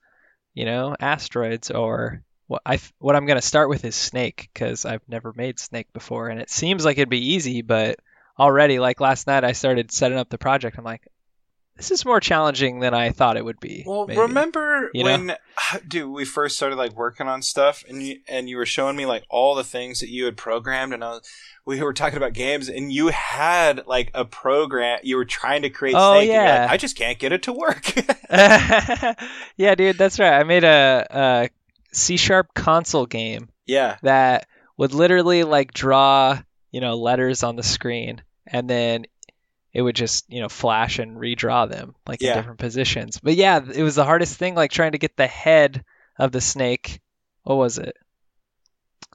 you know asteroids or what I what I'm gonna start with is Snake because I've never made Snake before and it seems like it'd be easy, but already like last night I started setting up the project. I'm like, this is more challenging than I thought it would be. Well, maybe. remember You know? when, dude, we first started like working on stuff, and you and you were showing me like all the things that you had programmed, and I was, we were talking about games, and you had like a program you were trying to create. Oh, Snake, yeah. like, I just can't get it to work. yeah, dude, that's right. I made a, a C sharp console game yeah, that would literally like draw, you know, letters on the screen and then it would just, you know, flash and redraw them like Yeah. in different positions. But yeah, it was the hardest thing like trying to get the head of the snake. What was it?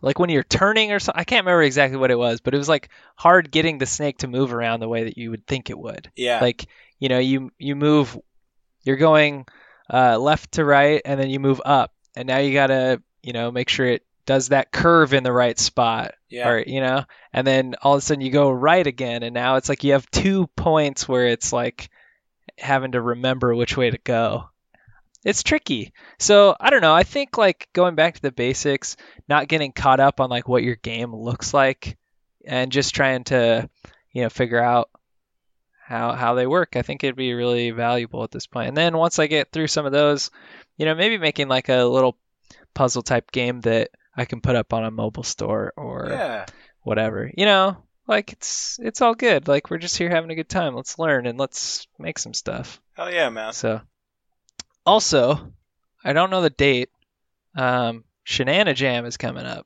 Like when you're turning or something. I can't remember exactly what it was, but it was like hard getting the snake to move around the way that you would think it would yeah, like you know you you move you're going uh, left to right and then you move up and now you gotta you know make sure it does that curve in the right spot yeah, or you know and then all of a sudden you go right again and now it's like you have two points where it's like having to remember which way to go. It's tricky. So i don't know i think like going back to the basics not getting caught up on like what your game looks like and just trying to you know figure out how how they work i think it'd be really valuable at this point. And then once i get through some of those you know maybe making like a little puzzle type game that i can put up on a mobile store or yeah. whatever. You know, like it's it's all good. Like we're just here having a good time. Let's learn and let's make some stuff. Hell yeah, man. So, also, I don't know the date. Um, Shenanijam is coming up.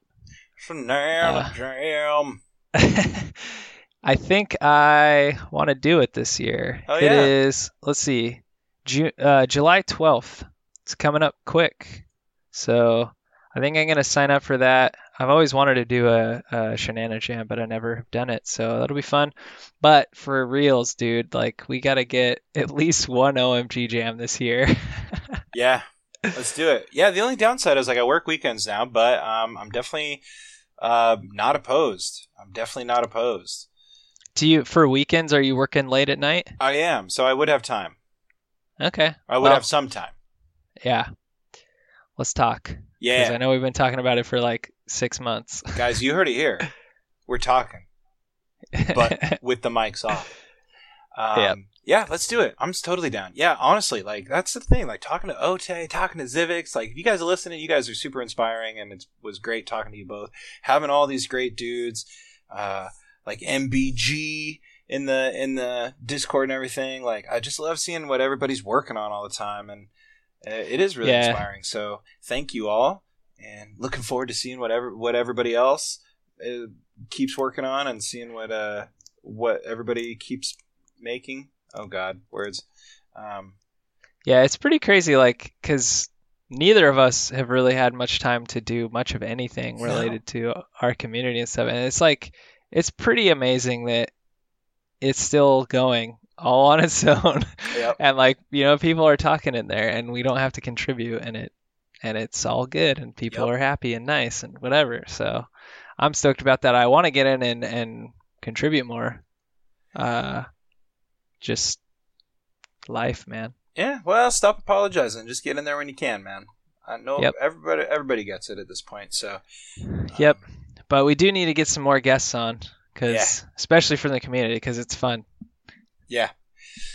Banana Uh, jam. I think I want to do it this year. Oh, It yeah. is. Let's see, Ju- uh, July twelfth. It's coming up quick, so I think I'm gonna sign up for that. I've always wanted to do a, a Shenanijam, but I never have done it, so that'll be fun. But for reals, dude, like we gotta get at least one OMG Jam this year. Yeah, let's do it. Yeah, the only downside is like I work weekends now, but um, I'm definitely uh, not opposed. I'm definitely not opposed. do you for weekends? Are you working late at night? I am, so I would have time. Okay, I would Well- have some time. yeah. Let's talk. Yeah. Because I know we've been talking about it for like six months. guys, you heard it here. We're talking, but with the mics off. Um, Yeah. yeah, let's do it. I'm totally down. Yeah, honestly, like that's the thing. Like talking to Ote, talking to Zivix. Like if you guys are listening, you guys are super inspiring, and it was great talking to you both. Having all these great dudes, uh, like MBG in the in the Discord and everything. Like I just love seeing what everybody's working on all the time, and it is really Yeah. inspiring. So thank you all, and looking forward to seeing whatever what everybody else uh, keeps working on, and seeing what uh what everybody keeps making. Oh God, words. Um, Yeah, it's pretty crazy, like, because neither of us have really had much time to do much of anything No. related to our community and stuff. And it's like, it's pretty amazing that it's still going all on its own. Yep. and like, you know, people are talking in there and we don't have to contribute and it and it's all good and people Yep. are happy and nice and whatever. So I'm stoked about that. I want to get in and, and contribute more. Uh just life, man. Yeah, well, stop apologizing. Just get in there when you can, man. I know Yep. everybody everybody gets it at this point. So, Yep. um, But we do need to get some more guests on cuz Yeah. especially from the community cuz it's fun. Yeah,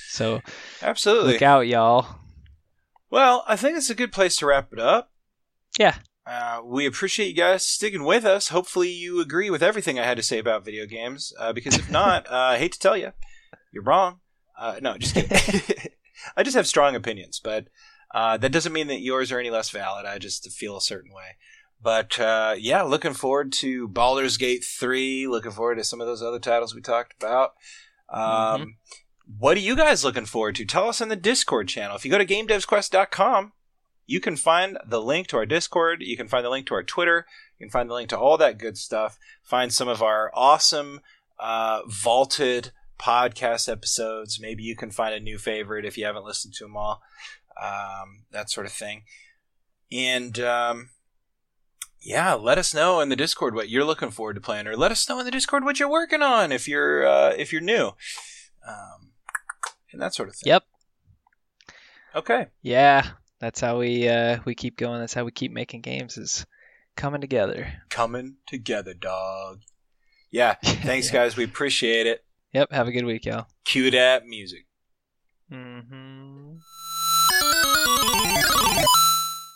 So absolutely. look out y'all. Well, I think it's a good place to wrap it up. Yeah. Uh, we appreciate you guys sticking with us. Hopefully, you agree with everything I had to say about video games. Uh, because if not, uh, I hate to tell you, you're wrong. Uh, no, just kidding. I just have strong opinions, but uh, that doesn't mean that yours are any less valid. I just feel a certain way. But uh, yeah, looking forward to Baldur's Gate 3. Looking forward to some of those other titles we talked about. Um, What are you guys looking forward to? Tell us in the Discord channel. If you go to GameDevsQuest.com, you can find the link to our Discord. You can find the link to our Twitter. You can find the link to all that good stuff. Find some of our awesome uh, vaulted podcast episodes. Maybe you can find a new favorite if you haven't listened to them all. Um, that sort of thing. And um, yeah, let us know in the Discord what you're looking forward to playing, or let us know in the Discord what you're working on if you're uh, if you're new, um, and that sort of thing. Yep. Okay. Yeah, that's how we uh, we keep going. That's how we keep making games is coming together. Coming together, dog. Yeah. Thanks, Yeah. guys. We appreciate it. Yep. Have a good week, y'all. Cue that music. hmm